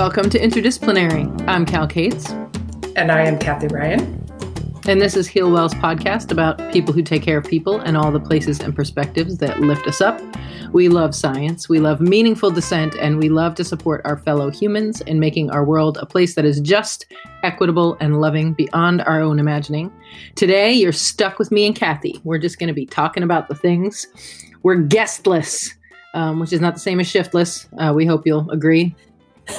Welcome to Interdisciplinary. I'm Cal Cates. And I am Kathy Ryan. And this is Healwell's podcast about people who take care of people and all the places and perspectives that lift us up. We love science, we love meaningful dissent, and we love to support our fellow humans in making our world a place that is just, equitable, and loving beyond our own imagining. Today, you're stuck with me and Kathy. We're just going to be talking about the things. We're guestless, um, which is not the same as shiftless. Uh, we hope you'll agree.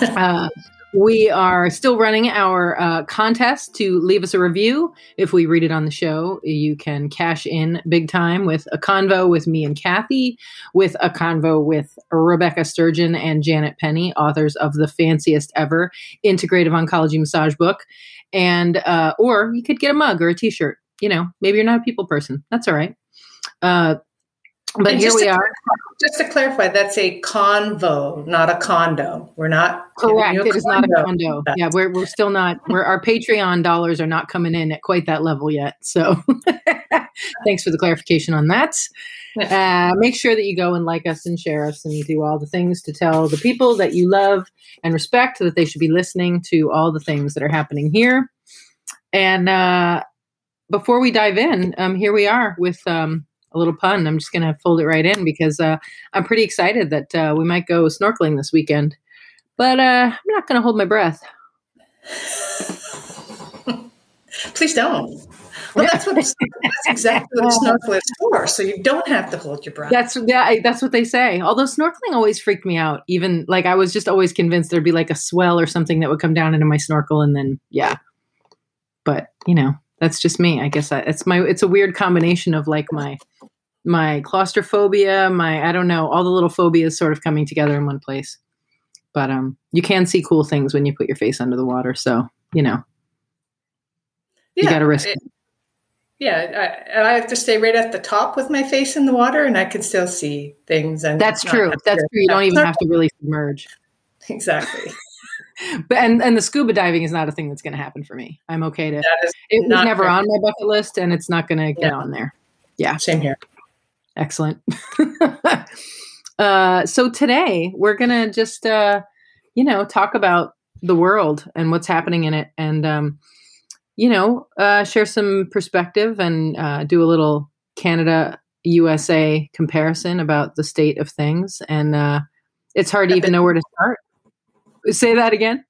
Uh, we are still running our uh, contest to leave us a review. If we read it on the show, you can cash in big time with a convo with me and Kathy, with a convo with Rebecca Sturgeon and Janet Penny, authors of the fanciest ever integrative oncology massage book. And, uh, or you could get a mug or a t shirt. You know, maybe you're not a people person. That's all right. Uh, but here we are. Just to clarify, that's a convo, not a condo. We're not correct. It is not a condo. Yeah, we're we're still not. We're our Patreon dollars are not coming in at quite that level yet. So, thanks for the clarification on that. Uh, make sure that you go and like us and share us and do all the things to tell the people that you love and respect that they should be listening to all the things that are happening here. And uh, before we dive in, um, here we are with. Um, a little pun. I'm just going to fold it right in because uh, I'm pretty excited that uh, we might go snorkeling this weekend. But uh, I'm not going to hold my breath. Please don't. Well, that's what that's exactly what snorkeling is for. So you don't have to hold your breath. That's yeah, that's what they say. Although snorkeling always freaked me out. Even like I was just always convinced there'd be like a swell or something that would come down into my snorkel, and then yeah. But you know, that's just me. I guess I, it's my it's a weird combination of like my my claustrophobia, my I don't know, all the little phobias sort of coming together in one place. But um you can see cool things when you put your face under the water, so, you know. Yeah, you got to risk it. Yeah, I, I, have to stay right at the top with my face in the water, and I can still see things. And that's true. That's true. You don't even have to really submerge. Exactly. but and and the scuba diving is not a thing that's going to happen for me. I'm okay to. It was never on my bucket list, and it's not going to get yeah. on there. Yeah, same here. Excellent. uh, so today we're gonna just uh, you know talk about the world and what's happening in it, and um, you know uh, share some perspective and uh, do a little Canada USA comparison about the state of things. And uh, it's hard to even know where to start. Say that again.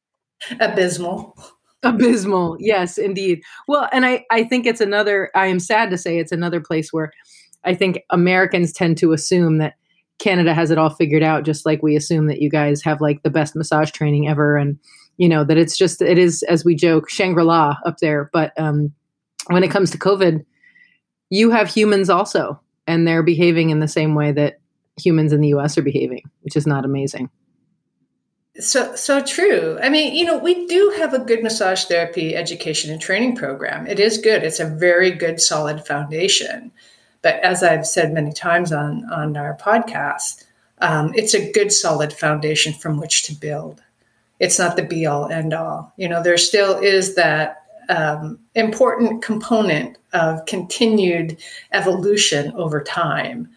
Abysmal. Abysmal. Yes, indeed. Well, and I, I think it's another, I am sad to say it's another place where I think Americans tend to assume that Canada has it all figured out, just like we assume that you guys have like the best massage training ever. And, you know, that it's just, it is, as we joke, Shangri La up there. But um, when it comes to COVID, you have humans also, and they're behaving in the same way that humans in the US are behaving, which is not amazing. So, so true. I mean, you know, we do have a good massage therapy education and training program. It is good. It's a very good, solid foundation. But as I've said many times on on our podcast, um, it's a good, solid foundation from which to build. It's not the be all, end all. You know, there still is that um, important component of continued evolution over time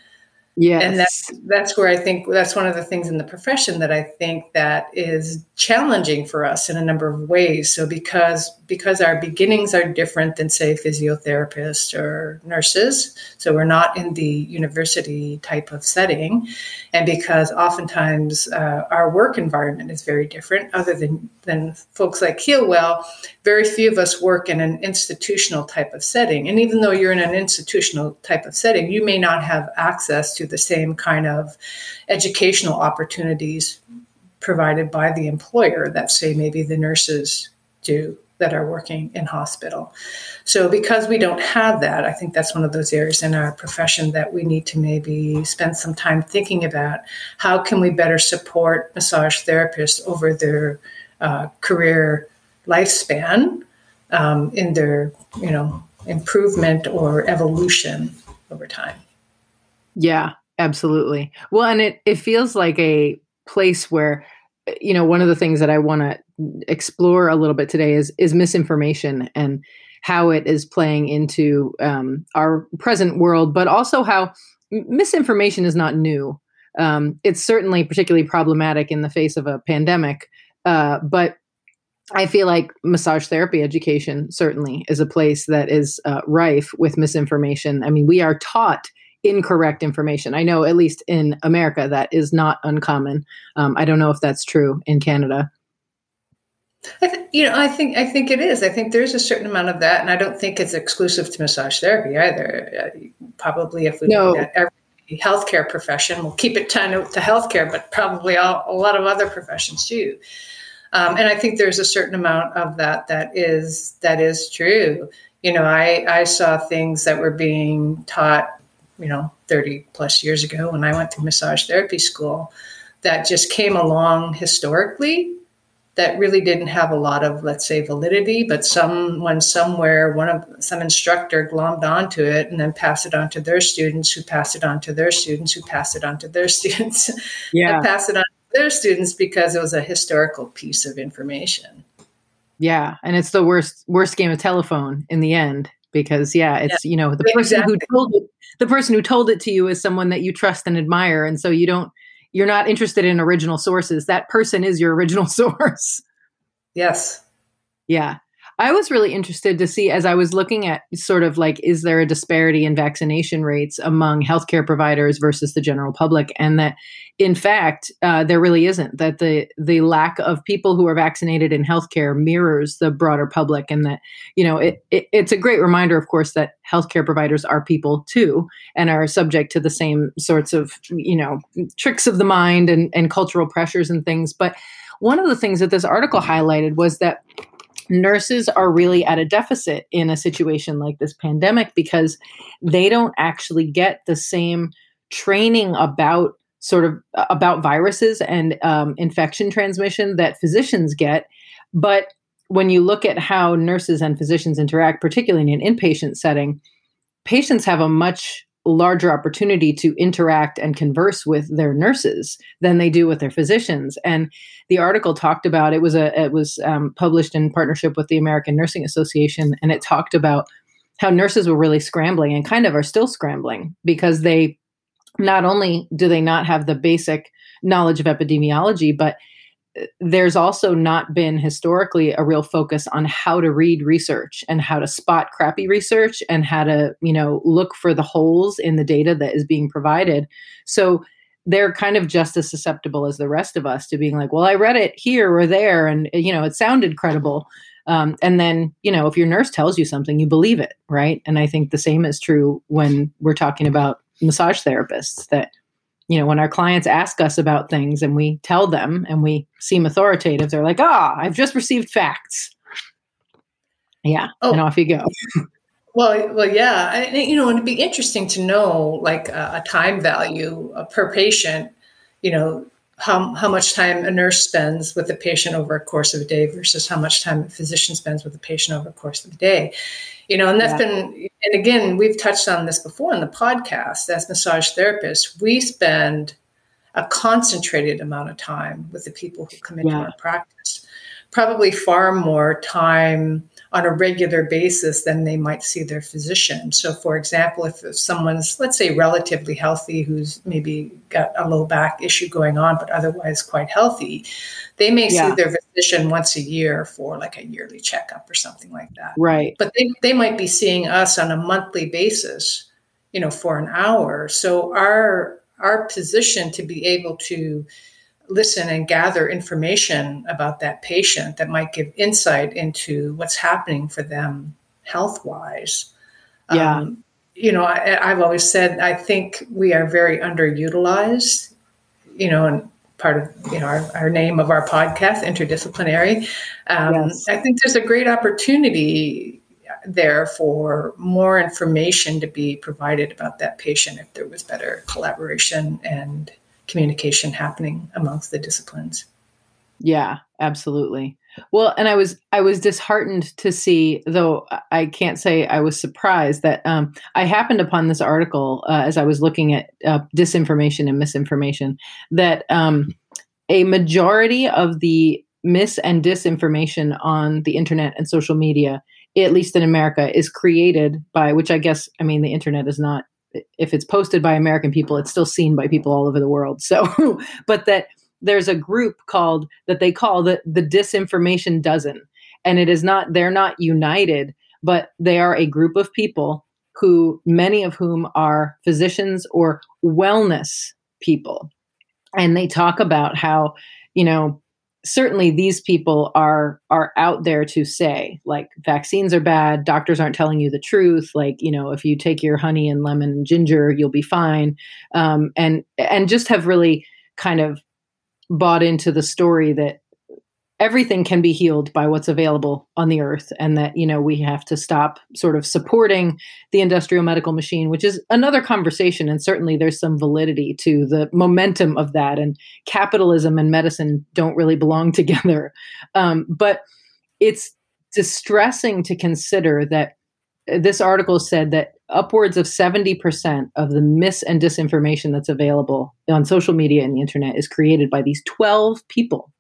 Yes. And that's that's where I think that's one of the things in the profession that I think that is challenging for us in a number of ways. So because because our beginnings are different than say physiotherapists or nurses, so we're not in the university type of setting, and because oftentimes uh, our work environment is very different, other than than folks like Healwell, very few of us work in an institutional type of setting. And even though you're in an institutional type of setting, you may not have access to the same kind of educational opportunities provided by the employer that say maybe the nurses do that are working in hospital. So because we don't have that, I think that's one of those areas in our profession that we need to maybe spend some time thinking about how can we better support massage therapists over their uh, career lifespan um, in their you know improvement or evolution over time. Yeah, absolutely. Well, and it it feels like a place where you know one of the things that I want to explore a little bit today is is misinformation and how it is playing into um, our present world, but also how misinformation is not new. Um, it's certainly particularly problematic in the face of a pandemic, Uh, but I feel like massage therapy education certainly is a place that is uh, rife with misinformation. I mean, we are taught incorrect information. I know, at least in America, that is not uncommon. Um, I don't know if that's true in Canada. I th- you know, I think I think it is. I think there's a certain amount of that, and I don't think it's exclusive to massage therapy either. Uh, probably, if we no. look at every healthcare profession, we'll keep it tied to healthcare, but probably all, a lot of other professions too. Um, and I think there's a certain amount of that that is that is true. You know, I I saw things that were being taught, you know, 30 plus years ago when I went to massage therapy school, that just came along historically that really didn't have a lot of, let's say, validity, but someone somewhere, one of some instructor glommed onto it and then passed it on to their students, who passed it on to their students, who passed it on to their students, yeah, and pass it on to their students because it was a historical piece of information. Yeah, and it's the worst worst game of telephone in the end because yeah, it's yeah, you know the person exactly. who told it, the person who told it to you is someone that you trust and admire, and so you don't you're not interested in original sources. That person is your original source. Yes. Yeah. I was really interested to see as I was looking at sort of like, is there a disparity in vaccination rates among healthcare providers versus the general public? And that, in fact, uh, there really isn't. That the the lack of people who are vaccinated in healthcare mirrors the broader public, and that you know it, it it's a great reminder, of course, that healthcare providers are people too, and are subject to the same sorts of you know tricks of the mind and and cultural pressures and things. But one of the things that this article highlighted was that nurses are really at a deficit in a situation like this pandemic because they don't actually get the same training about sort of about viruses and um, infection transmission that physicians get but when you look at how nurses and physicians interact particularly in an inpatient setting patients have a much larger opportunity to interact and converse with their nurses than they do with their physicians. And the article talked about it was a it was um, published in partnership with the American Nursing Association, and it talked about how nurses were really scrambling and kind of are still scrambling because they not only do they not have the basic knowledge of epidemiology, but there's also not been historically a real focus on how to read research and how to spot crappy research and how to you know look for the holes in the data that is being provided. So they're kind of just as susceptible as the rest of us to being like well i read it here or there and you know it sounded credible. Um, and then you know if your nurse tells you something you believe it right? And i think the same is true when we're talking about massage therapists that you know, when our clients ask us about things and we tell them and we seem authoritative, they're like, ah, oh, I've just received facts. Yeah. Oh. And off you go. Well, well, yeah. I, you know, it'd be interesting to know like a, a time value uh, per patient, you know, how, how much time a nurse spends with a patient over a course of a day versus how much time a physician spends with a patient over a course of a day you know and that's yeah. been and again we've touched on this before in the podcast as massage therapists we spend a concentrated amount of time with the people who come into yeah. our practice probably far more time on a regular basis than they might see their physician. So, for example, if, if someone's, let's say, relatively healthy, who's maybe got a low back issue going on, but otherwise quite healthy, they may yeah. see their physician once a year for like a yearly checkup or something like that. Right. But they, they might be seeing us on a monthly basis, you know, for an hour. So, our our position to be able to listen and gather information about that patient that might give insight into what's happening for them health wise. Yeah. Um, you know, I, have always said I think we are very underutilized. You know, and part of you know our, our name of our podcast, interdisciplinary. Um, yes. I think there's a great opportunity there for more information to be provided about that patient if there was better collaboration and communication happening amongst the disciplines. Yeah, absolutely. Well, and I was I was disheartened to see, though I can't say I was surprised that um, I happened upon this article uh, as I was looking at uh, disinformation and misinformation that um, a majority of the mis and disinformation on the internet and social media, at least in America, is created by which I guess I mean the internet is not if it's posted by American people, it's still seen by people all over the world. So, but that there's a group called that they call the the disinformation dozen and it is not they're not united but they are a group of people who many of whom are physicians or wellness people and they talk about how you know certainly these people are are out there to say like vaccines are bad doctors aren't telling you the truth like you know if you take your honey and lemon and ginger you'll be fine. Um, and and just have really kind of bought into the story that everything can be healed by what's available on the earth and that you know we have to stop sort of supporting the industrial medical machine which is another conversation and certainly there's some validity to the momentum of that and capitalism and medicine don't really belong together. Um, but it's distressing to consider that uh, this article said that upwards of 70% of the mis and disinformation that's available on social media and the internet is created by these 12 people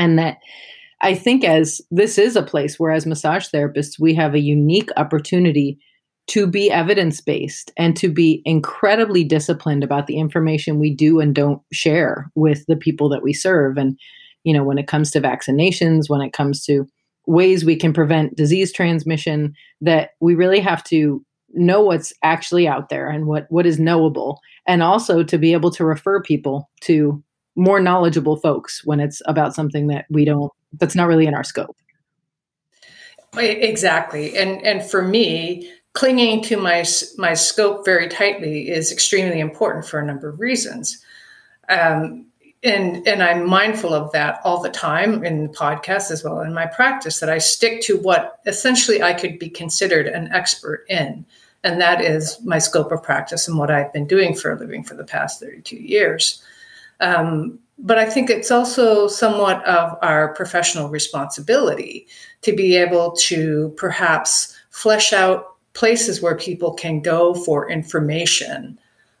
and that I think as this is a place where as massage therapists we have a unique opportunity to be evidence based and to be incredibly disciplined about the information we do and don't share with the people that we serve. And you know when it comes to vaccinations when it comes to ways we can prevent disease transmission that we really have to know what's actually out there and what what is knowable. And also to be able to refer people to more knowledgeable folks when it's about something that we don't that's not really in our scope. Exactly. And and for me clinging to my my scope very tightly is extremely important for a number of reasons. Um, and and i'm mindful of that all the time in the podcast as well in my practice that i stick to what essentially i could be considered an expert in. And that is my scope of practice and what i've been doing for a living for the past 32 years um, but I think it's also somewhat of our professional responsibility to be able to perhaps flesh out places where people can go for information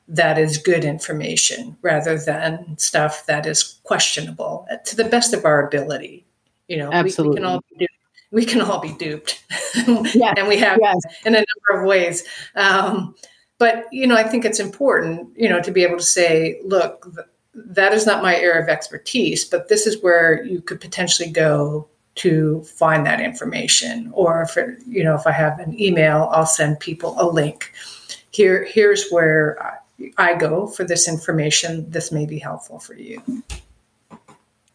that is good information rather than stuff that is questionable to the best of our ability. You know, Absolutely. We, we can all be duped. We can all be duped. yes. and we have yes. in a number of ways. Um, but, you know, I think it's important, you know, to be able to say, look, that is not my area of expertise, but this is where you could potentially go to find that information. Or if it, you know, if I have an email, I'll send people a link. Here, here's where I go for this information. This may be helpful for you.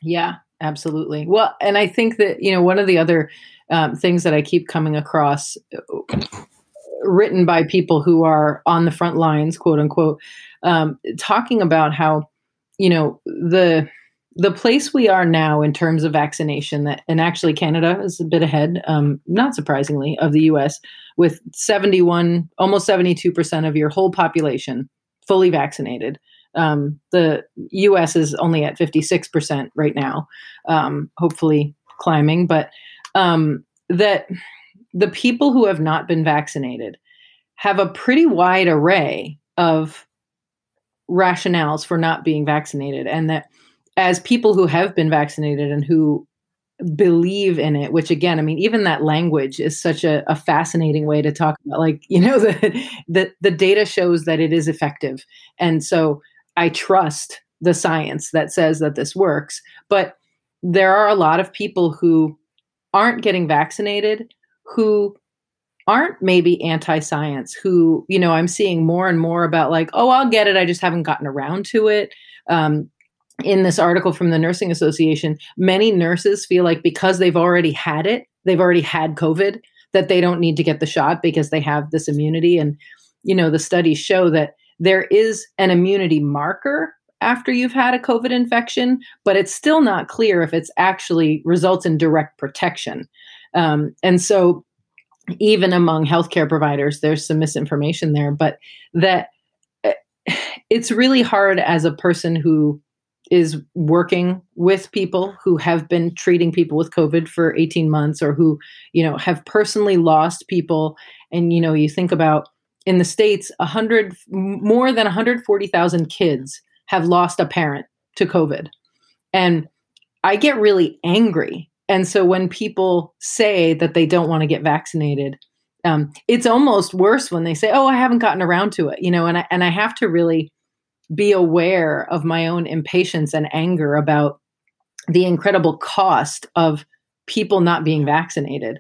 Yeah, absolutely. Well, and I think that you know one of the other um, things that I keep coming across, written by people who are on the front lines, quote unquote, um, talking about how you know the the place we are now in terms of vaccination that and actually canada is a bit ahead um, not surprisingly of the us with 71 almost 72% of your whole population fully vaccinated. Um, the us is only at 56% right now um, hopefully climbing but um, that the people who have not been vaccinated have a pretty wide array of rationales for not being vaccinated and that as people who have been vaccinated and who believe in it which again i mean even that language is such a, a fascinating way to talk about like you know the, the the data shows that it is effective. And so i trust the science that says that this works but there are a lot of people who aren't getting vaccinated who aren't maybe anti-science who you know i'm seeing more and more about like oh i'll get it i just haven't gotten around to it. Um, in this article from the nursing association many nurses feel like because they've already had it they've already had covid that they don't need to get the shot because they have this immunity. And you know the studies show that there is an immunity marker after you've had a covid infection but it's still not clear if it's actually results in direct protection. Um, and so even among healthcare providers, there's some misinformation there, but that eh, it's really hard as a person who is working with people who have been treating people with covid for 18 months or who you know have personally lost people. And you know you think about in the states 100 more than 140,000 kids have lost a parent to covid. And i get really angry and so when people say that they don't want to get vaccinated, um, it's almost worse when they say, "Oh, I haven't gotten around to it," you know. And I and I have to really be aware of my own impatience and anger about the incredible cost of people not being vaccinated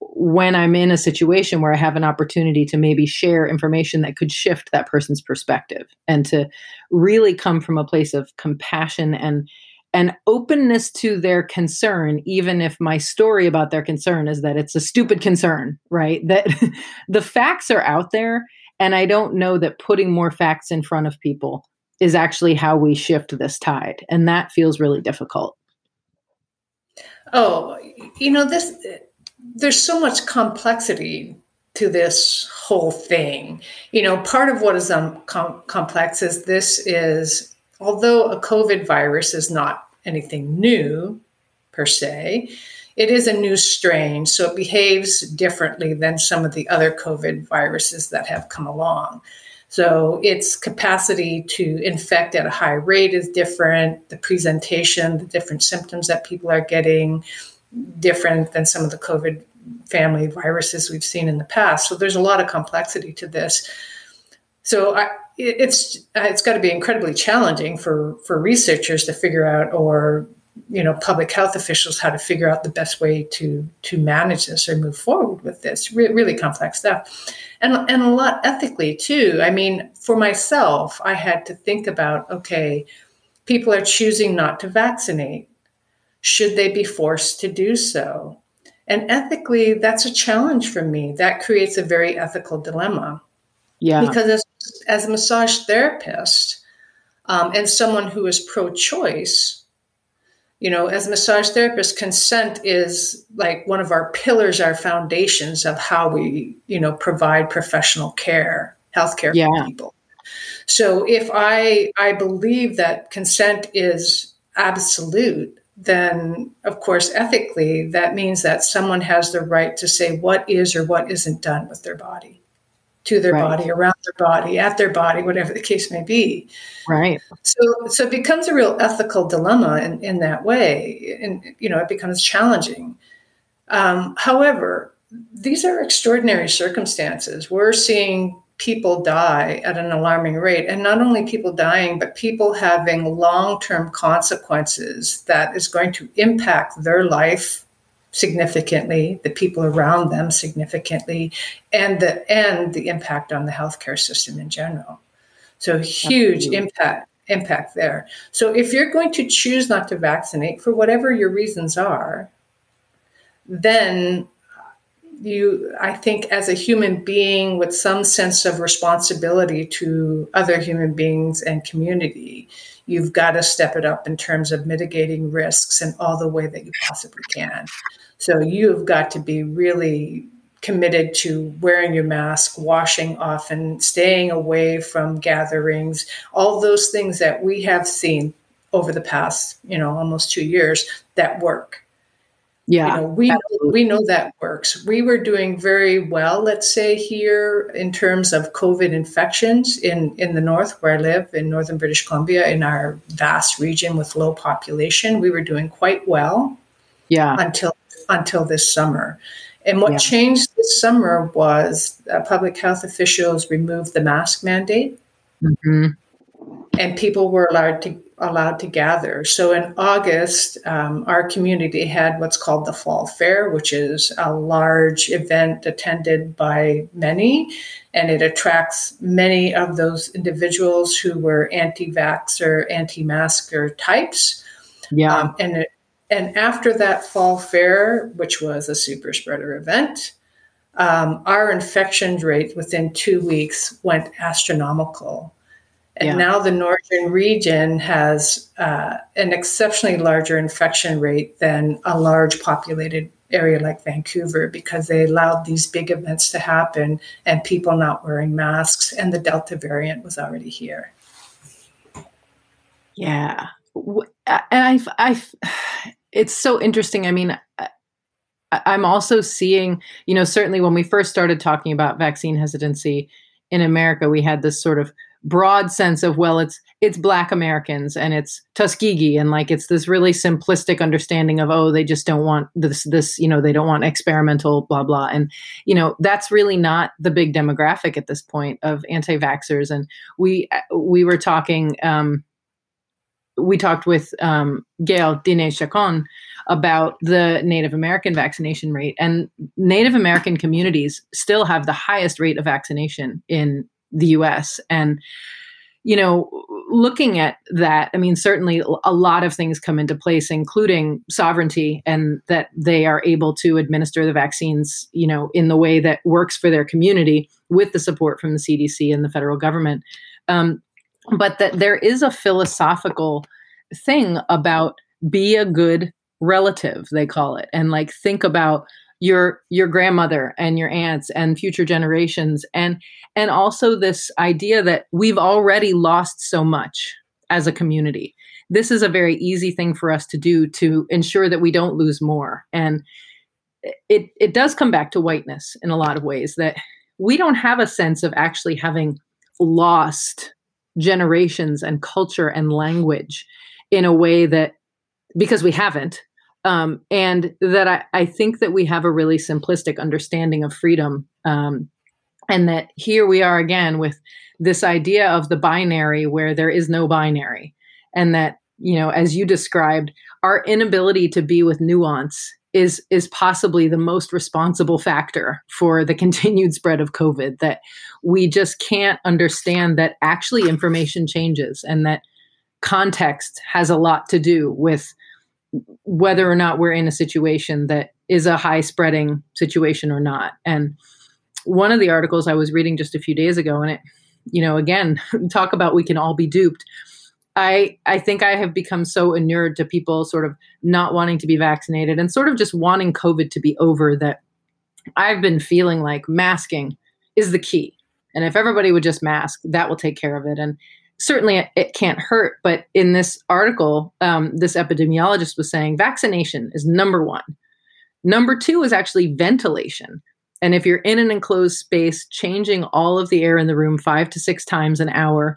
when I'm in a situation where I have an opportunity to maybe share information that could shift that person's perspective and to really come from a place of compassion and and openness to their concern even if my story about their concern is that it's a stupid concern right that the facts are out there and I don't know that putting more facts in front of people is actually how we shift this tide and that feels really difficult oh you know this there's so much complexity to this whole thing. You know, part of what is um, com- complex is this is, although a COVID virus is not anything new per se, it is a new strain, so it behaves differently than some of the other COVID viruses that have come along. So its capacity to infect at a high rate is different. The presentation, the different symptoms that people are getting, different than some of the COVID family viruses we've seen in the past. So there's a lot of complexity to this. So I, it's uh, it's got to be incredibly challenging for for researchers to figure out, or you know, public health officials how to figure out the best way to to manage this or move forward with this. Re- really complex stuff, and and a lot ethically too. I mean, for myself, I had to think about okay, people are choosing not to vaccinate should they be forced to do so? And ethically, that's a challenge for me. That creates a very ethical dilemma. Yeah. Because as, as a massage therapist um, and someone who is pro choice, you know, as a massage therapist, consent is like one of our pillars, our foundations of how we, you know, provide professional care, healthcare yeah. for people. So if I I believe that consent is absolute, then of course ethically that means that someone has the right to say what is or what isn't done with their body to their right. body around their body at their body whatever the case may be right so so it becomes a real ethical dilemma in, in that way and you know it becomes challenging um, however these are extraordinary circumstances we're seeing people die at an alarming rate. And not only people dying, but people having long term consequences that is going to impact their life significantly, the people around them significantly, and the and the impact on the healthcare system in general. So huge Absolutely. impact impact there. So if you're going to choose not to vaccinate for whatever your reasons are, then you i think as a human being with some sense of responsibility to other human beings and community you've got to step it up in terms of mitigating risks in all the way that you possibly can. So you've got to be really committed to wearing your mask washing often staying away from gatherings all those things that we have seen over the past you know almost two years that work yeah, you know, we we know that works. We were doing very well, let's say here in terms of COVID infections in in the north where I live in northern British Columbia in our vast region with low population. We were doing quite well. Yeah, until until this summer. And what yeah. changed this summer was uh, public health officials removed the mask mandate. Mm-hmm. And people were allowed to allowed to gather. So in August, um, our community had what's called the Fall Fair, which is a large event attended by many, and it attracts many of those individuals who were anti-vaxxer, anti-masker types. Yeah, um, and it, and after that Fall Fair, which was a super spreader event. Um, our infection rate within two weeks went astronomical. And yeah. now the northern region has uh, an exceptionally larger infection rate than a large populated area like Vancouver because they allowed these big events to happen and people not wearing masks, and the Delta variant was already here. Yeah. And I, I, it's so interesting. I mean, I'm also seeing, you know, certainly when we first started talking about vaccine hesitancy in America, we had this sort of broad sense of well it's it's black americans and it's tuskegee and like it's this really simplistic understanding of oh they just don't want this this you know they don't want experimental blah blah. And you know that's really not the big demographic at this point of anti-vaxxers. And we we were talking um we talked with um, Gayle Diné Chacon about the Native American vaccination rate, and Native American communities still have the highest rate of vaccination in the U.S. And you know, looking at that, I mean, certainly a lot of things come into place, including sovereignty and that they are able to administer the vaccines, you know, in the way that works for their community with the support from the CDC and the federal government. Um, but that there is a philosophical thing about be a good relative they call it and like think about your your grandmother and your aunts and future generations. And and also this idea that we've already lost so much as a community. This is a very easy thing for us to do to ensure that we don't lose more. And it it does come back to whiteness in a lot of ways that we don't have a sense of actually having lost generations and culture and language in a way that because we haven't um, and that I, I, think that we have a really simplistic understanding of freedom um, and that here we are again with this idea of the binary where there is no binary. And that you know as you described our inability to be with nuance is is possibly the most responsible factor for the continued spread of covid that we just can't understand that actually information changes and that context has a lot to do with whether or not we're in a situation that is a high spreading situation or not. And one of the articles I was reading just a few days ago, and it, you know, again, talk about we can all be duped. I I think I have become so inured to people sort of not wanting to be vaccinated and sort of just wanting COVID to be over that I've been feeling like masking is the key. And if everybody would just mask, that will take care of it. And certainly it can't hurt. But in this article, um, this epidemiologist was saying vaccination is number one. Number two is actually ventilation. And if you're in an enclosed space, changing all of the air in the room five to six times an hour,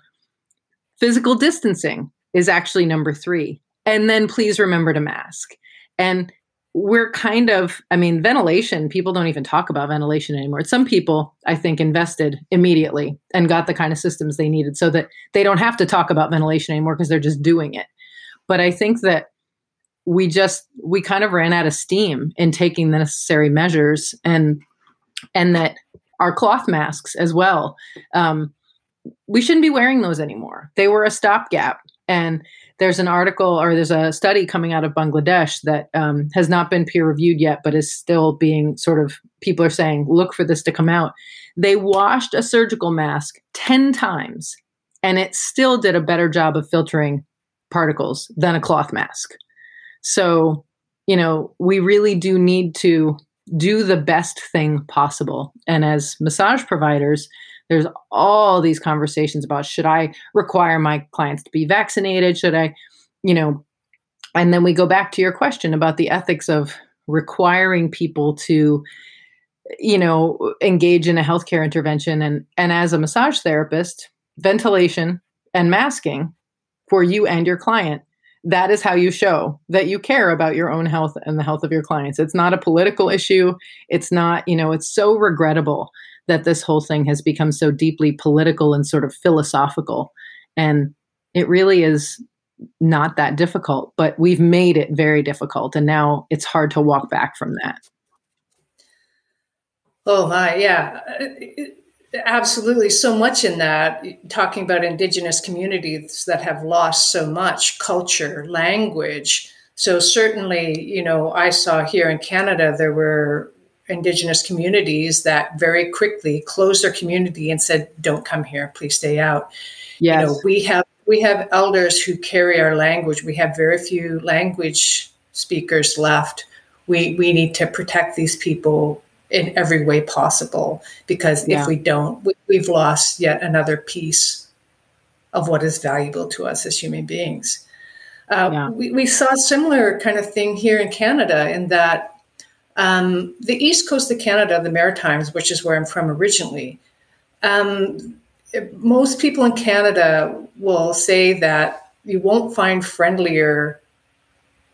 physical distancing is actually number three. And then please remember to mask. And we're kind of i mean ventilation people don't even talk about ventilation anymore. Some people i think invested immediately and got the kind of systems they needed so that they don't have to talk about ventilation anymore because they're just doing it. But i think that we just we kind of ran out of steam in taking the necessary measures and and that our cloth masks as well um, we shouldn't be wearing those anymore. They were a stopgap. And there's an article or there's a study coming out of Bangladesh that um, has not been peer reviewed yet, but is still being sort of people are saying, look for this to come out. They washed a surgical mask 10 times and it still did a better job of filtering particles than a cloth mask. So, you know, we really do need to do the best thing possible. And as massage providers, there's all these conversations about should I require my clients to be vaccinated? Should I, you know, and then we go back to your question about the ethics of requiring people to you know engage in a healthcare intervention and and as a massage therapist ventilation and masking for you and your client that is how you show that you care about your own health and the health of your clients it's not a political issue it's not you know it's so regrettable that this whole thing has become so deeply political and sort of philosophical. And it really is not that difficult, but we've made it very difficult. And now it's hard to walk back from that. Oh, my. Yeah. Absolutely. So much in that, talking about Indigenous communities that have lost so much culture, language. So, certainly, you know, I saw here in Canada, there were indigenous communities that very quickly closed their community and said don't come here please stay out yes. you know we have we have elders who carry our language we have very few language speakers left we we need to protect these people in every way possible because yeah. if we don't we, we've lost yet another piece of what is valuable to us as human beings uh, yeah. we, we saw a similar kind of thing here in canada in that um, the east coast of Canada, the Maritimes, which is where I'm from originally, um, most people in Canada will say that you won't find friendlier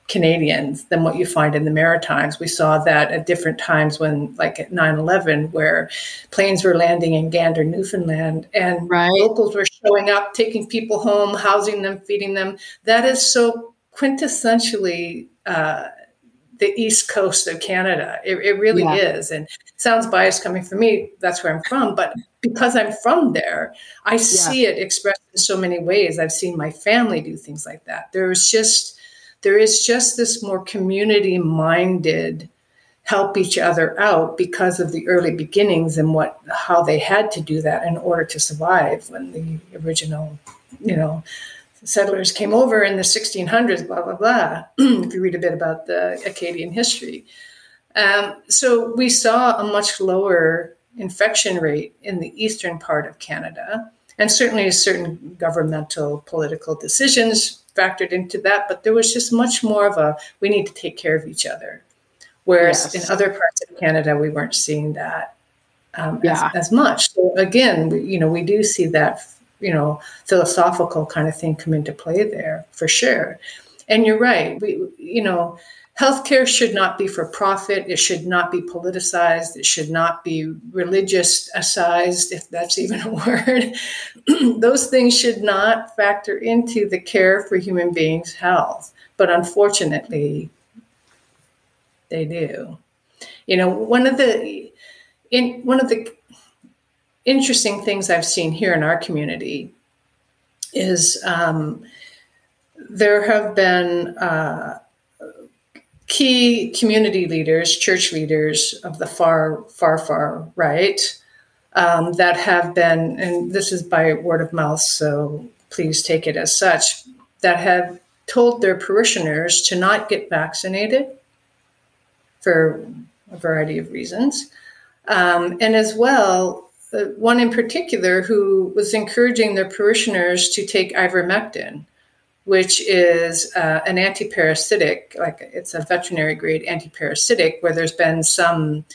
Canadians than what you find in the Maritimes. We saw that at different times when, like at 9 11, where planes were landing in Gander, Newfoundland, and right. locals were showing up, taking people home, housing them, feeding them. That is so quintessentially uh, the east coast of Canada. It, it really yeah. is. And sounds biased coming from me. That's where I'm from. But because I'm from there, I yeah. see it expressed in so many ways. I've seen my family do things like that. There's just there is just this more community minded help each other out because of the early beginnings and what how they had to do that in order to survive when the original you know settlers came over in the 1600s, blah, blah, blah, if you read a bit about the Acadian history. Um, so we saw a much lower infection rate in the eastern part of Canada, and certainly certain governmental political decisions factored into that, but there was just much more of a we need to take care of each other. Whereas yes. in other parts of Canada, we weren't seeing that um, yeah. as, as, much. So again, we, you know, we do see that you know philosophical kind of thing come into play there for sure. And you're right we you know healthcare should not be for profit it should not be politicized it should not be religious assized if that's even a word. Those things should not factor into the care for human beings health but unfortunately they do. You know one of the in one of the interesting things I've seen here in our community is um, there have been uh, key community leaders, church leaders of the far, far, far right um, that have been, and this is by word of mouth, so please take it as such, that have told their parishioners to not get vaccinated for a variety of reasons. Um, and as well, one in particular who was encouraging their parishioners to take ivermectin, which is uh, an antiparasitic, like it's a veterinary grade antiparasitic, where there's been some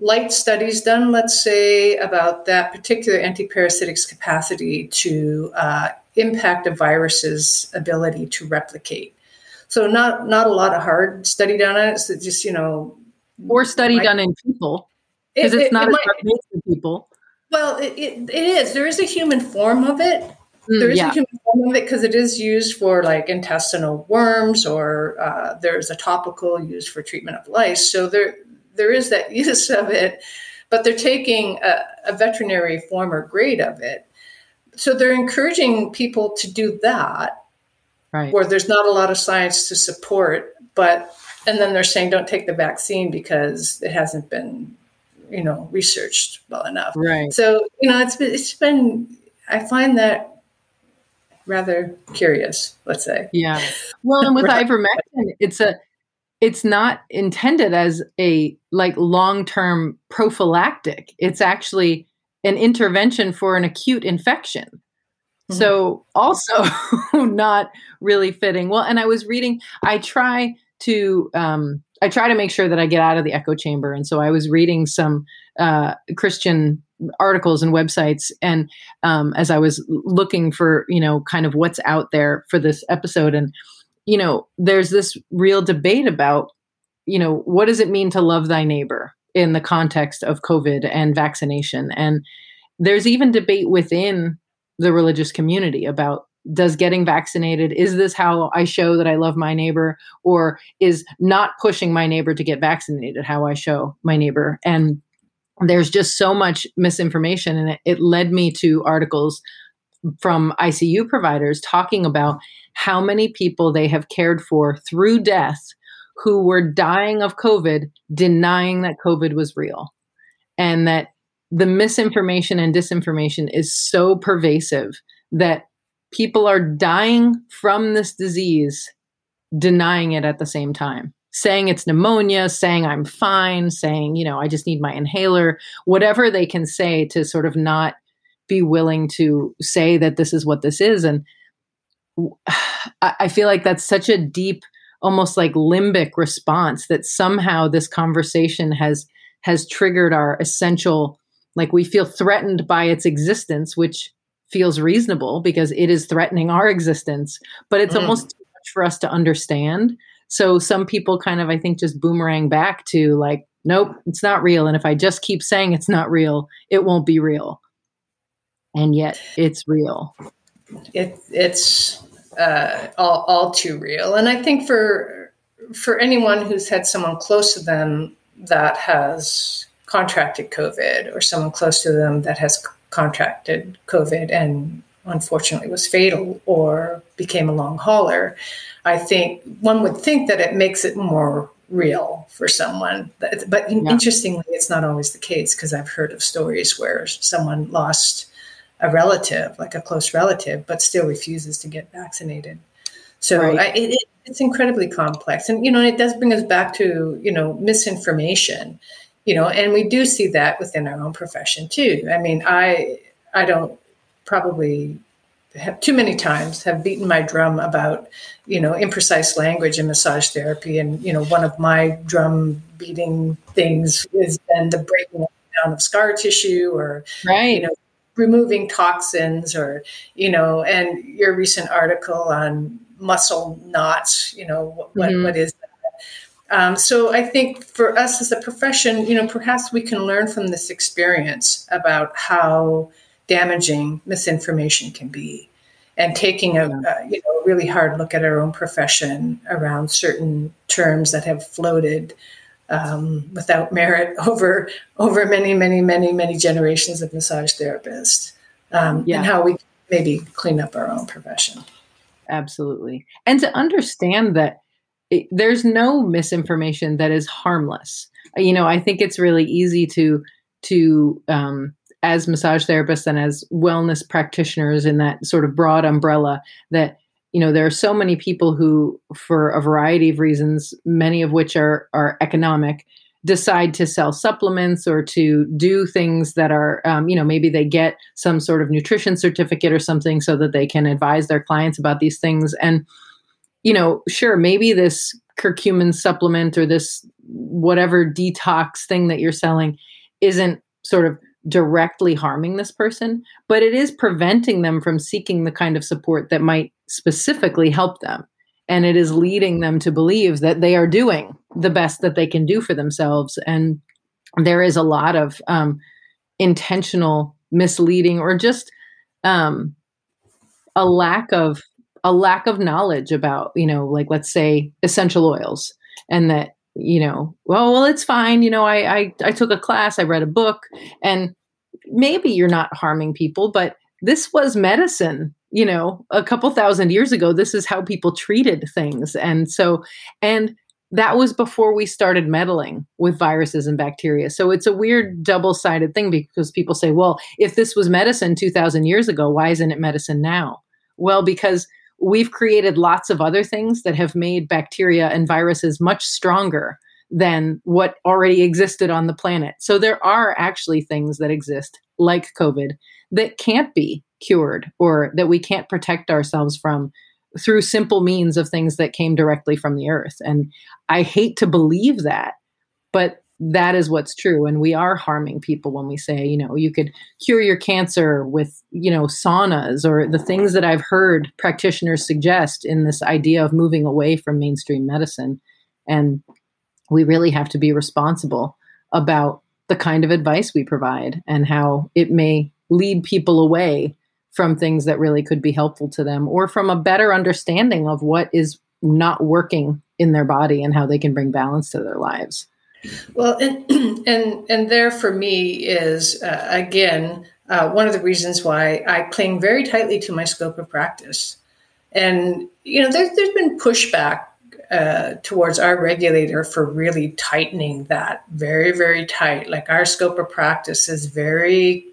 light studies done, let's say, about that particular antiparasitic's capacity to uh, impact a virus's ability to replicate. So not not a lot of hard study done on it. So just you know, or study done in people because it, it's not it, might, people. Well, it, it, it is. There is a human form of it. Mm, there is yeah. a human form of it because it is used for like intestinal worms, or uh, there's a topical used for treatment of lice. So there, there is that use of it, but they're taking a, a veterinary form or grade of it. So they're encouraging people to do that, right. where there's not a lot of science to support, but and then they're saying don't take the vaccine because it hasn't been you know researched well enough. Right. So you know it's been it's been i find that rather curious let's say. Yeah. Well and with ivermectin it's a it's not intended as a like long-term prophylactic. It's actually an intervention for an acute infection. Mm-hmm. so also not really fitting. Well and i was reading i try to um I try to make sure that I get out of the echo chamber. And so I was reading some uh, Christian articles and websites, and um, as I was looking for, you know, kind of what's out there for this episode, and you know, there's this real debate about, you know, what does it mean to love thy neighbor in the context of COVID and vaccination, and there's even debate within the religious community about does getting vaccinated is this how i show that i love my neighbor or is not pushing my neighbor to get vaccinated how i show my neighbor? And there's just so much misinformation and it, it led me to articles from icu providers talking about how many people they have cared for through death who were dying of covid denying that covid was real and that the misinformation and disinformation is so pervasive that people are dying from this disease, denying it at the same time, saying it's pneumonia, saying I'm fine, saying, you know, I just need my inhaler, whatever they can say to sort of not be willing to say that this is what this is. And I feel like that's such a deep, almost like limbic response that somehow this conversation has has triggered our essential like we feel threatened by its existence which feels reasonable because it is threatening our existence, but it's mm. almost too much for us to understand. So some people kind of, I think, just boomerang back to like, nope, it's not real. And if I just keep saying it's not real, it won't be real. And yet it's real. It, it's uh, all, all too real. And I think for for anyone who's had someone close to them that has contracted COVID or someone close to them that has contracted COVID and unfortunately was fatal or became a long hauler, I think one would think that it makes it more real for someone. But, yeah. interestingly, it's not always the case because I've heard of stories where someone lost a relative, like a close relative, but still refuses to get vaccinated. So right. I, it, it's incredibly complex, and you know, it does bring us back to you know misinformation, you know, and we do see that within our own profession too. I mean, I I don't probably have too many times have beaten my drum about you know imprecise language in massage therapy, and you know, one of my drum beating things is then the breaking down of scar tissue, or right. you know removing toxins or you know and your recent article on muscle knots you know what, mm-hmm. what is that um, so i think for us as a profession you know perhaps we can learn from this experience about how damaging misinformation can be and taking a, a, you know really hard look at our own profession around certain terms that have floated um, without merit over over many, many, many, many generations of massage therapists, um, yeah. and how we maybe clean up our own profession. Absolutely, and to understand that it, there's no misinformation that is harmless. You know, I think it's really easy to to um, as massage therapists and as wellness practitioners in that sort of broad umbrella that you know there are so many people who for a variety of reasons many of which are are economic decide to sell supplements or to do things that are um, you know maybe they get some sort of nutrition certificate or something so that they can advise their clients about these things and you know sure maybe this curcumin supplement or this whatever detox thing that you're selling isn't sort of directly harming this person, but it is preventing them from seeking the kind of support that might specifically help them. And it is leading them to believe that they are doing the best that they can do for themselves. And there is a lot of um, intentional misleading or just um, a lack of a lack of knowledge about you know like let's say essential oils and that you know, well, well, it's fine. You know, I, I, I took a class, I read a book, and maybe you're not harming people, but this was medicine you know a couple thousand years ago this is how people treated things and so and that was before we started meddling with viruses and bacteria so it's a weird double-sided thing because people say well if this was medicine 2000 years ago why isn't it medicine now well because we've created lots of other things that have made bacteria and viruses much stronger than what already existed on the planet. So there are actually things that exist, like COVID, that can't be cured or that we can't protect ourselves from through simple means of things that came directly from the earth. And I hate to believe that, but that is what's true and we are harming people when we say you know you could cure your cancer with you know saunas or the things that i've heard practitioners suggest in this idea of moving away from mainstream medicine and we really have to be responsible about the kind of advice we provide and how it may lead people away from things that really could be helpful to them or from a better understanding of what is not working in their body and how they can bring balance to their lives. Well, and and and there for me is uh, again uh, one of the reasons why I cling very tightly to my scope of practice. And you know, there's there's been pushback uh, towards our regulator for really tightening that very very tight. Like our scope of practice is very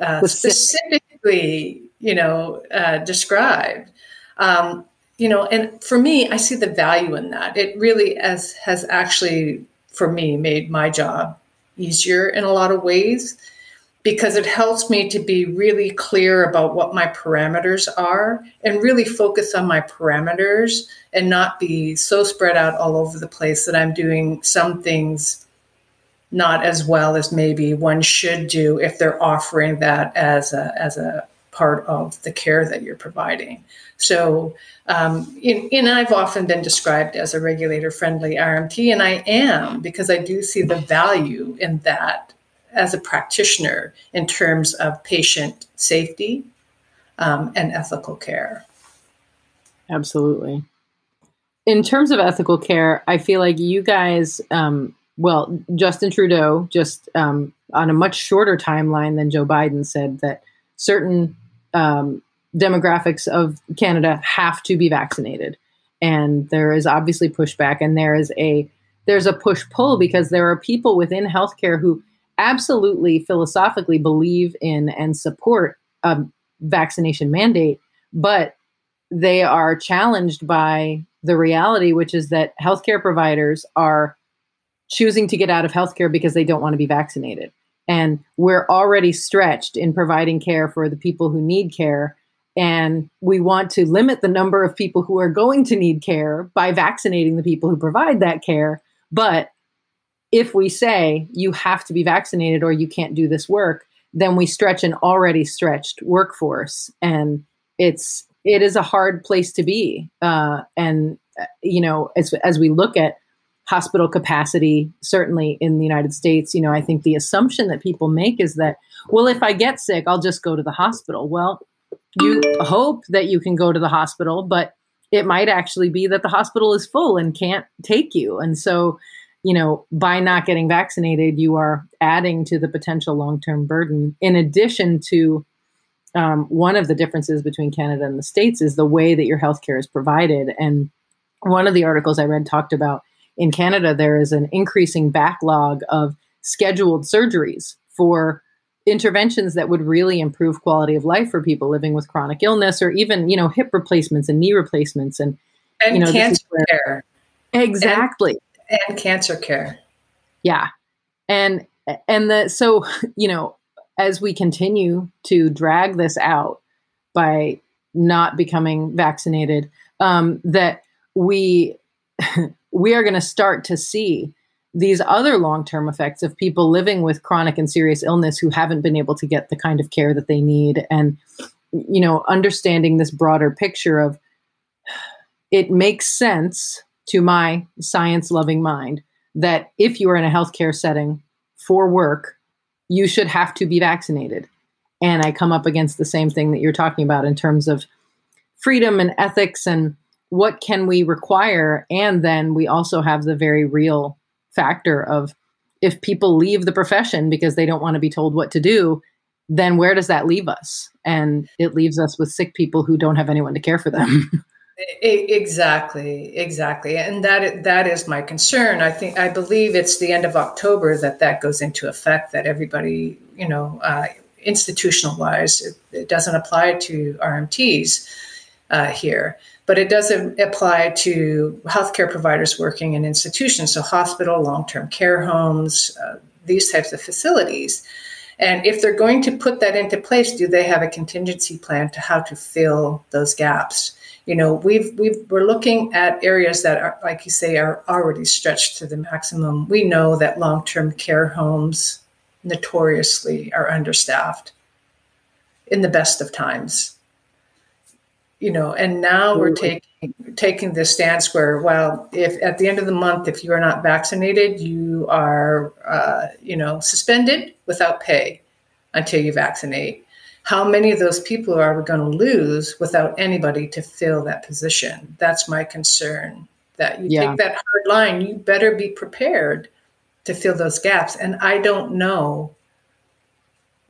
uh, specifically, you know, uh, described. Um, you know, and for me, I see the value in that. It really has has actually, for me, made my job easier in a lot of ways because it helps me to be really clear about what my parameters are and really focus on my parameters and not be so spread out all over the place that I'm doing some things not as well as maybe one should do if they're offering that as a as a part of the care that you're providing. So, um, and I've often been described as a regulator friendly RMT, and I am because I do see the value in that as a practitioner in terms of patient safety um, and ethical care. Absolutely. In terms of ethical care, I feel like you guys, um, well, Justin Trudeau, just um, on a much shorter timeline than Joe Biden, said that certain um, demographics of Canada have to be vaccinated, and there is obviously pushback, and there is a there's a push pull because there are people within healthcare who absolutely philosophically believe in and support a vaccination mandate, but they are challenged by the reality, which is that healthcare providers are choosing to get out of healthcare because they don't want to be vaccinated. And we're already stretched in providing care for the people who need care. And we want to limit the number of people who are going to need care by vaccinating the people who provide that care. But if we say you have to be vaccinated or you can't do this work, then we stretch an already stretched workforce. And it's it is a hard place to be. Uh, and uh, you know, as as we look at hospital capacity, certainly in the United States, you know, I think the assumption that people make is that, well, if I get sick, I'll just go to the hospital. Well, you hope that you can go to the hospital, but it might actually be that the hospital is full and can't take you. And so, you know, by not getting vaccinated, you are adding to the potential long term burden. In addition to um, one of the differences between Canada and the States is the way that your healthcare is provided. And one of the articles I read talked about in Canada, there is an increasing backlog of scheduled surgeries for interventions that would really improve quality of life for people living with chronic illness or even, you know, hip replacements and knee replacements and, and you know, cancer where, care. Exactly. And, and cancer care. Yeah. And and the so, you know, as we continue to drag this out by not becoming vaccinated, um, that we we are going to start to see these other long-term effects of people living with chronic and serious illness who haven't been able to get the kind of care that they need and you know understanding this broader picture of it makes sense to my science loving mind that if you are in a healthcare setting for work you should have to be vaccinated. And I come up against the same thing that you're talking about in terms of freedom and ethics and what can we require. And then we also have the very real factor of if people leave the profession because they don't want to be told what to do, then where does that leave us? And it leaves us with sick people who don't have anyone to care for them. Exactly, exactly, and that that is my concern. I think I believe it's the end of October that that goes into effect. That everybody, you know, uh, institutional wise, it, it, doesn't apply to RMTs uh, here, but it doesn't apply to healthcare providers working in institutions, so hospital, long term care homes, uh, these types of facilities. And if they're going to put that into place, do they have a contingency plan to how to fill those gaps? you know we've we've we're looking at areas that are like you say are already stretched to the maximum we know that long-term care homes notoriously are understaffed in the best of times you know and now we're taking taking this stance where well if at the end of the month if you are not vaccinated you are uh, you know suspended without pay until you vaccinate how many of those people are we going to lose without anybody to fill that position? That's my concern. That you yeah. take that hard line, you better be prepared to fill those gaps. And I don't know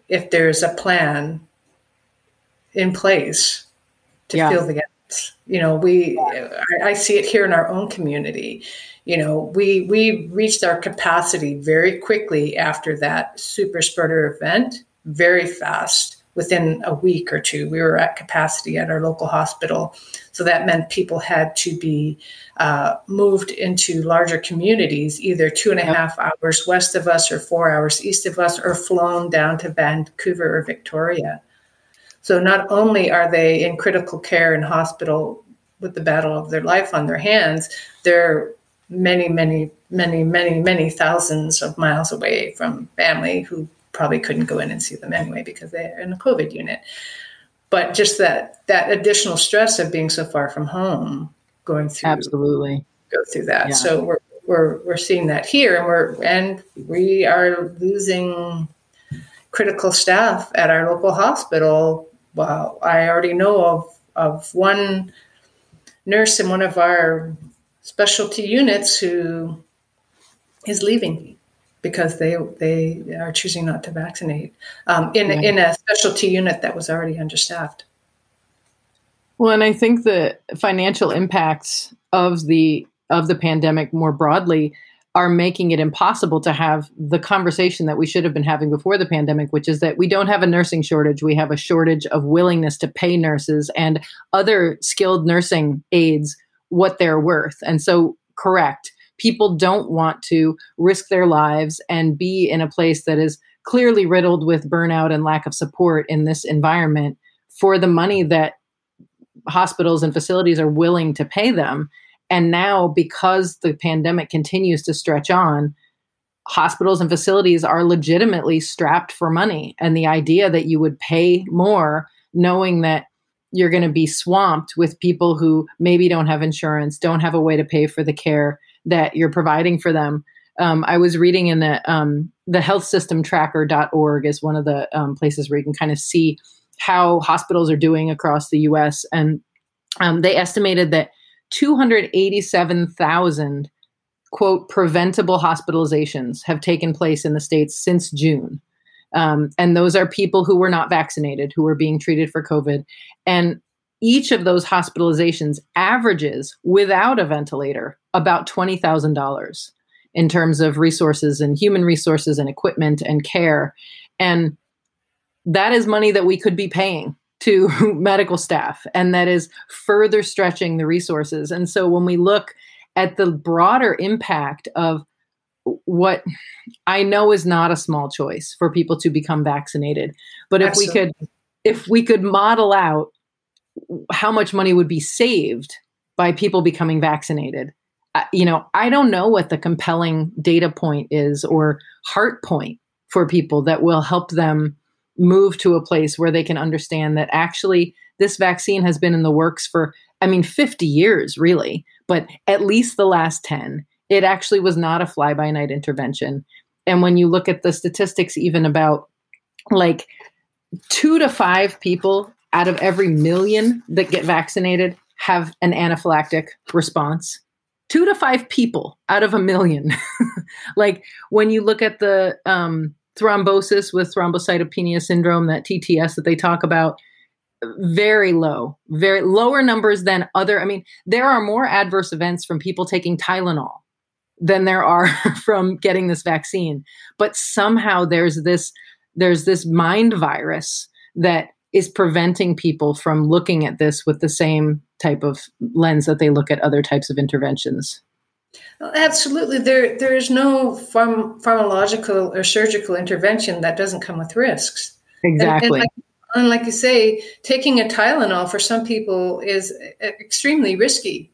if there's a plan in place to yeah. fill the gaps. You know, we I, I see it here in our own community you know we we reached our capacity very quickly after that super spreader event very fast within a week or two. We were at capacity at our local hospital. So that meant people had to be uh, moved into larger communities, either two and a half hours west of us or four hours east of us, or flown down to Vancouver or Victoria. So not only are they in critical care and hospital with the battle of their life on their hands, they're many, many, many, many, many thousands of miles away from family who probably couldn't go in and see them anyway because they're in a COVID unit. But just that that additional stress of being so far from home, going through absolutely go through that. Yeah. So we're we're we're seeing that here, and we're and we are losing critical staff at our local hospital. Well, I already know of of one nurse in one of our specialty units who is leaving because they they are choosing not to vaccinate um, in right. in a specialty unit that was already understaffed. Well, and I think the financial impacts of the of the pandemic more broadly are making it impossible to have the conversation that we should have been having before the pandemic, which is that we don't have a nursing shortage. We have a shortage of willingness to pay nurses and other skilled nursing aides what they're worth. And so, correct, people don't want to risk their lives and be in a place that is clearly riddled with burnout and lack of support in this environment for the money that hospitals and facilities are willing to pay them. And now, because the pandemic continues to stretch on, hospitals and facilities are legitimately strapped for money. And the idea that you would pay more knowing that you're going to be swamped with people who maybe don't have insurance, don't have a way to pay for the care that you're providing for them. Um, I was reading in the um, the healthsystemtracker.org is one of the um, places where you can kind of see how hospitals are doing across the U.S. and um, they estimated that 287,000 quote preventable hospitalizations have taken place in the states since June. Um, and those are people who were not vaccinated, who were being treated for COVID. And each of those hospitalizations averages without a ventilator about $20,000 in terms of resources and human resources and equipment and care. And that is money that we could be paying to medical staff and that is further stretching the resources and so when we look at the broader impact of what i know is not a small choice for people to become vaccinated but if Absolutely. we could if we could model out how much money would be saved by people becoming vaccinated you know i don't know what the compelling data point is or heart point for people that will help them move to a place where they can understand that actually this vaccine has been in the works for, I mean, 50 years, really, but at least the last 10. It actually was not a fly by night intervention. And when you look at the statistics, even about like two to five people out of every million that get vaccinated have an anaphylactic response. Two to five people out of a million. like when you look at the um, thrombosis with thrombocytopenia syndrome, that TTS that they talk about, very low, very lower numbers than other. I mean, there are more adverse events from people taking Tylenol than there are from getting this vaccine. But somehow there's this there's this mind virus that is preventing people from looking at this with the same type of lens that they look at other types of interventions. Absolutely. There, there is no pharm- pharmacological or surgical intervention that doesn't come with risks. Exactly. And, and, like, and like you say, taking a Tylenol for some people is extremely risky.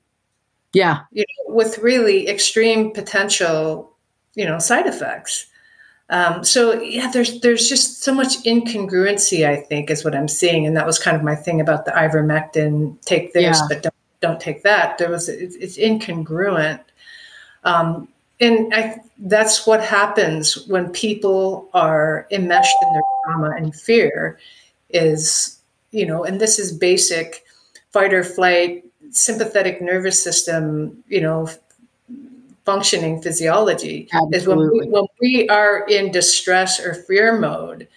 Yeah. You know, with really extreme potential, you know, side effects. Um, so yeah, there's there's just so much incongruency. I think is what I'm seeing, and that was kind of my thing about the ivermectin. Take this, yeah. but don't, don't take that. There was it's, it's incongruent um, and I, that's what happens when people are enmeshed in their trauma and fear is, you know, and this is basic fight or flight, sympathetic nervous system, you know, functioning physiology Absolutely. is when we, when we are in distress or fear mode,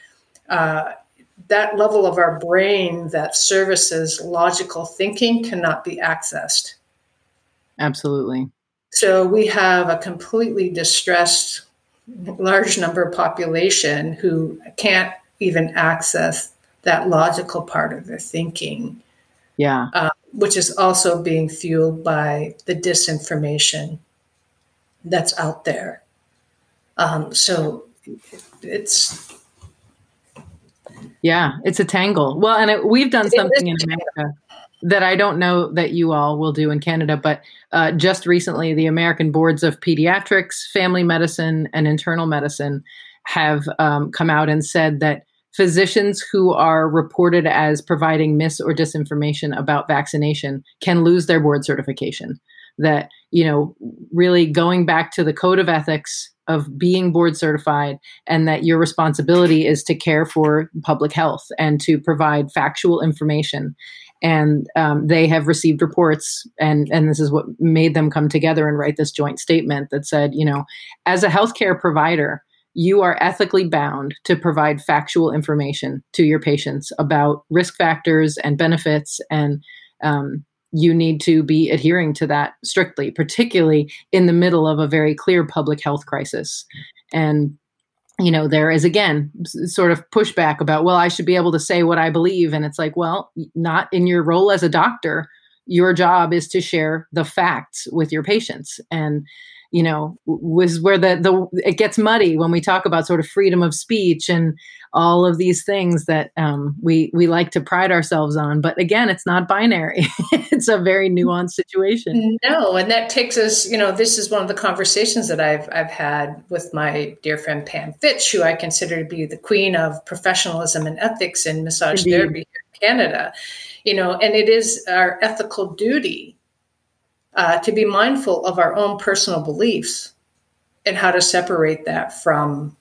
uh, that level of our brain that services logical thinking cannot be accessed. Absolutely. So we have a completely distressed large number of population who can't even access that logical part of their thinking. Yeah. Uh, which is also being fueled by the disinformation that's out there. Um, so it's. Yeah, it's a tangle. Well, and it, we've done something in America that I don't know that you all will do in Canada, but uh, just recently, the American Boards of Pediatrics, Family Medicine, and Internal Medicine have um, come out and said that physicians who are reported as providing mis or disinformation about vaccination can lose their board certification. That, you know, really going back to the code of ethics of being board certified and that your responsibility is to care for public health and to provide factual information and um, they have received reports and and this is what made them come together and write this joint statement that said you know as a healthcare provider you are ethically bound to provide factual information to your patients about risk factors and benefits and um, you need to be adhering to that strictly particularly in the middle of a very clear public health crisis. And you know there is again sort of pushback about well i should be able to say what i believe. And it's like well not in your role as a doctor. Your job is to share the facts with your patients. And you know was where the the it gets muddy when we talk about sort of freedom of speech and all of these things that um, we we like to pride ourselves on. But again it's not binary. It's a very nuanced situation. No and that takes us you know this is one of the conversations that i've i've had with my dear friend pam fitch who i consider to be the queen of professionalism and ethics in massage Indeed. therapy here in canada. You know and it is our ethical duty uh, to be mindful of our own personal beliefs and how to separate that from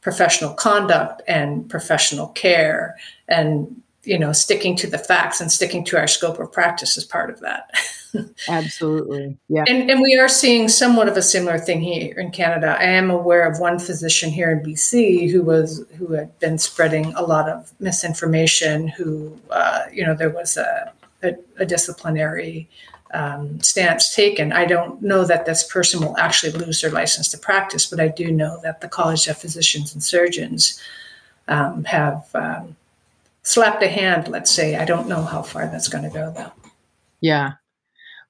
professional conduct and professional care and you know sticking to the facts and sticking to our scope of practice is part of that. Absolutely. Yeah. And, and we are seeing somewhat of a similar thing here in canada. I am aware of one physician here in bc who was who had been spreading a lot of misinformation who uh, you know there was a, a, a disciplinary um, stance taken. I don't know that this person will actually lose their license to practice, but I do know that the College of Physicians and Surgeons um, have um, slapped a hand, let's say. I don't know how far that's going to go, though. Yeah.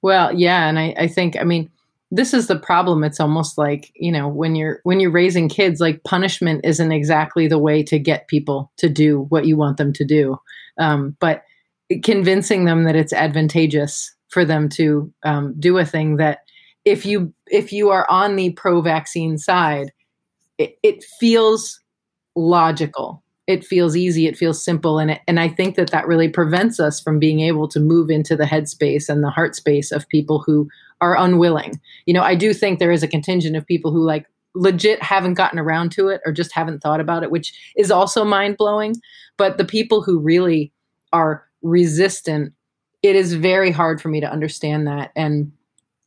Well, yeah. And I, I think, I mean, this is the problem it's almost like you know when you're when you're raising kids like punishment isn't exactly the way to get people to do what you want them to do um, but convincing them that it's advantageous for them to um, do a thing that if you if you are on the pro vaccine side it, it, feels logical. It feels easy. It feels simple. And it, and i think that that really prevents us from being able to move into the headspace and the heart space of people who are unwilling. You know i do think there is a contingent of people who like legit haven't gotten around to it or just haven't thought about it which is also mind blowing but the people who really are resistant it is very hard for me to understand that. And,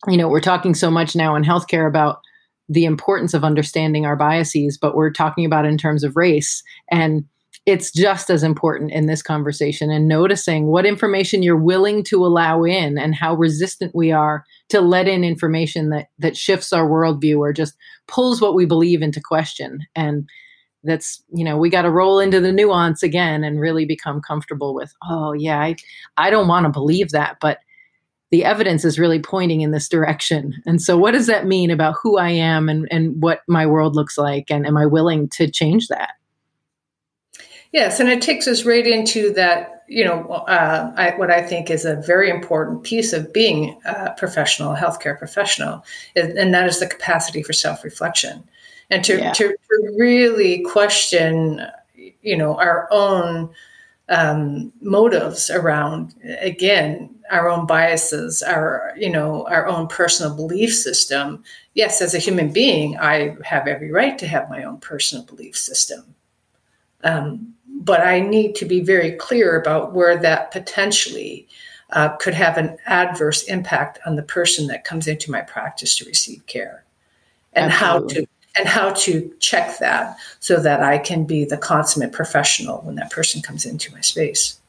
you know, we're talking so much now in healthcare about the importance of understanding our biases, but we're talking about in terms of race. And it's just as important in this conversation and noticing what information you're willing to allow in and how resistant we are to let in information that that shifts our worldview or just pulls what we believe into question. And that's you know we got to roll into the nuance again and really become comfortable with oh yeah i, I don't want to believe that but the evidence is really pointing in this direction. And so what does that mean about who i am and, and what my world looks like and am i willing to change that? Yes and it takes us right into that you know uh, I, what i think is a very important piece of being a professional a healthcare professional and that is the capacity for self-reflection and to, yeah. to, to, really question, you know, our own um, motives around, again, our own biases, our, you know, our own personal belief system. Yes, as a human being, I have every right to have my own personal belief system. Um, but I need to be very clear about where that potentially uh, could have an adverse impact on the person that comes into my practice to receive care and Absolutely. And how to check that so that I can be the consummate professional when that person comes into my space.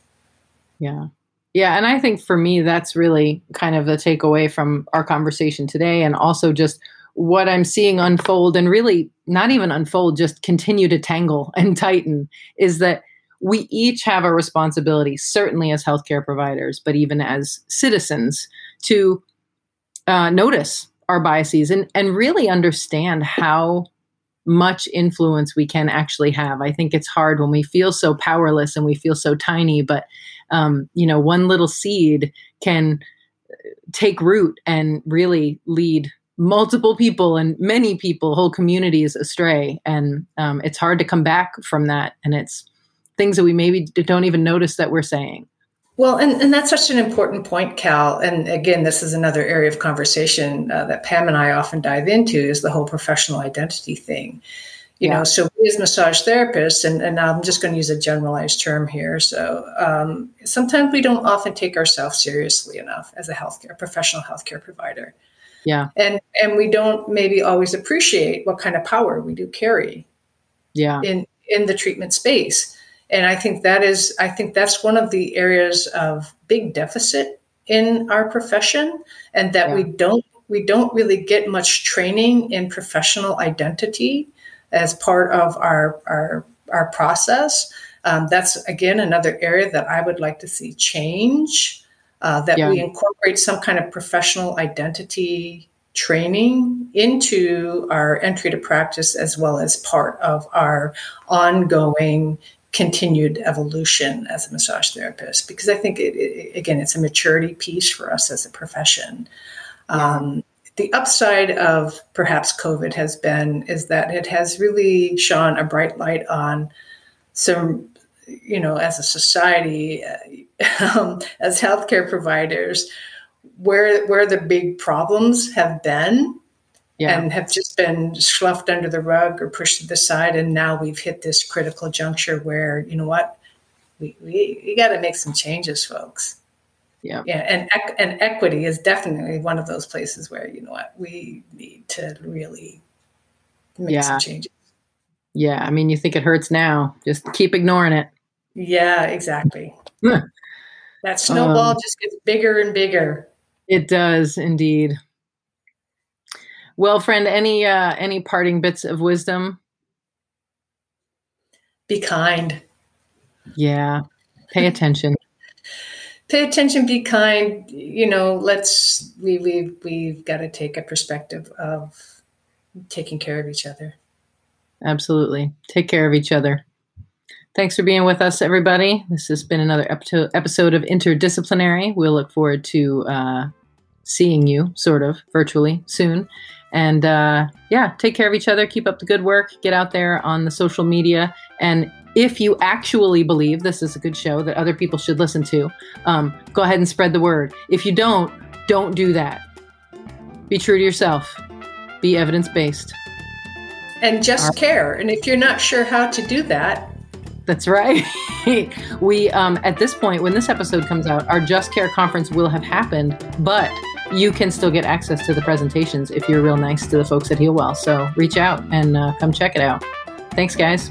Yeah. Yeah. And I think for me, that's really kind of the takeaway from our conversation today. And also just what I'm seeing unfold and really not even unfold, just continue to tangle and tighten is that we each have a responsibility, certainly as healthcare providers, but even as citizens, to uh, notice our biases and, and really understand how much influence we can actually have. I think it's hard when we feel so powerless and we feel so tiny, but um, you know, one little seed can uh, take root and really lead multiple people and many people, whole communities astray. And um, it's hard to come back from that. And it's things that we maybe don't even notice that we're saying. Well, and, and that's such an important point, Cal. And again, this is another area of conversation uh, that Pam and I often dive into is the whole professional identity thing. You yeah. know, so we as massage therapists, and, and I'm just going to use a generalized term here. So um, sometimes we don't often take ourselves seriously enough as a healthcare professional healthcare provider. Yeah. And and we don't maybe always appreciate what kind of power we do carry. Yeah. In in the treatment space. And I think that is I think that's one of the areas of big deficit in our profession and that yeah. we don't we don't really get much training in professional identity as part of our our our process. Um, that's again another area that I would like to see change uh, that yeah. we incorporate some kind of professional identity training into our entry to practice as well as part of our ongoing continued evolution as a massage therapist because i think it, it, again it's a maturity piece for us as a profession. Um, the upside of perhaps covid has been is that it has really shone a bright light on some you know, as a society, uh, um, as healthcare providers, where where the big problems have been, yeah. and have just been sloughed under the rug or pushed to the side, and now we've hit this critical juncture where you know what, we we, we got to make some changes, folks. Yeah, yeah, and and equity is definitely one of those places where you know what we need to really make yeah. some changes. Yeah, I mean, you think it hurts now, just keep ignoring it. Yeah, exactly. that snowball um, just gets bigger and bigger. It does indeed. Well, friend, any uh, any parting bits of wisdom? Be kind. Yeah. Pay attention. Pay attention. Be kind. You know, let's we we we've got to take a perspective of taking care of each other. Absolutely. Take care of each other. Thanks for being with us, everybody. This has been another episode of Interdisciplinary. We'll look forward to uh, seeing you, sort of, virtually soon. And uh, yeah, take care of each other. Keep up the good work. Get out there on the social media. And if you actually believe this is a good show that other people should listen to, um, go ahead and spread the word. If you don't, don't do that. Be true to yourself, be evidence based. And just care. And if you're not sure how to do that, that's right. we, um, at this point, when this episode comes out, our Just Care conference will have happened, but you can still get access to the presentations if you're real nice to the folks at Healwell. So reach out and uh, come check it out. Thanks, guys.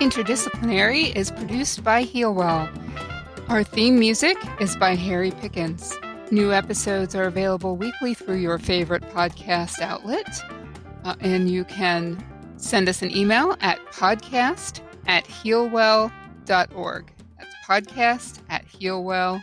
Interdisciplinary is produced by Healwell. Our theme music is by Harry Pickens. New episodes are available weekly through your favorite podcast outlet, uh, and you can Send us an email at podcast at healwell.org. That's podcast at healwell.org.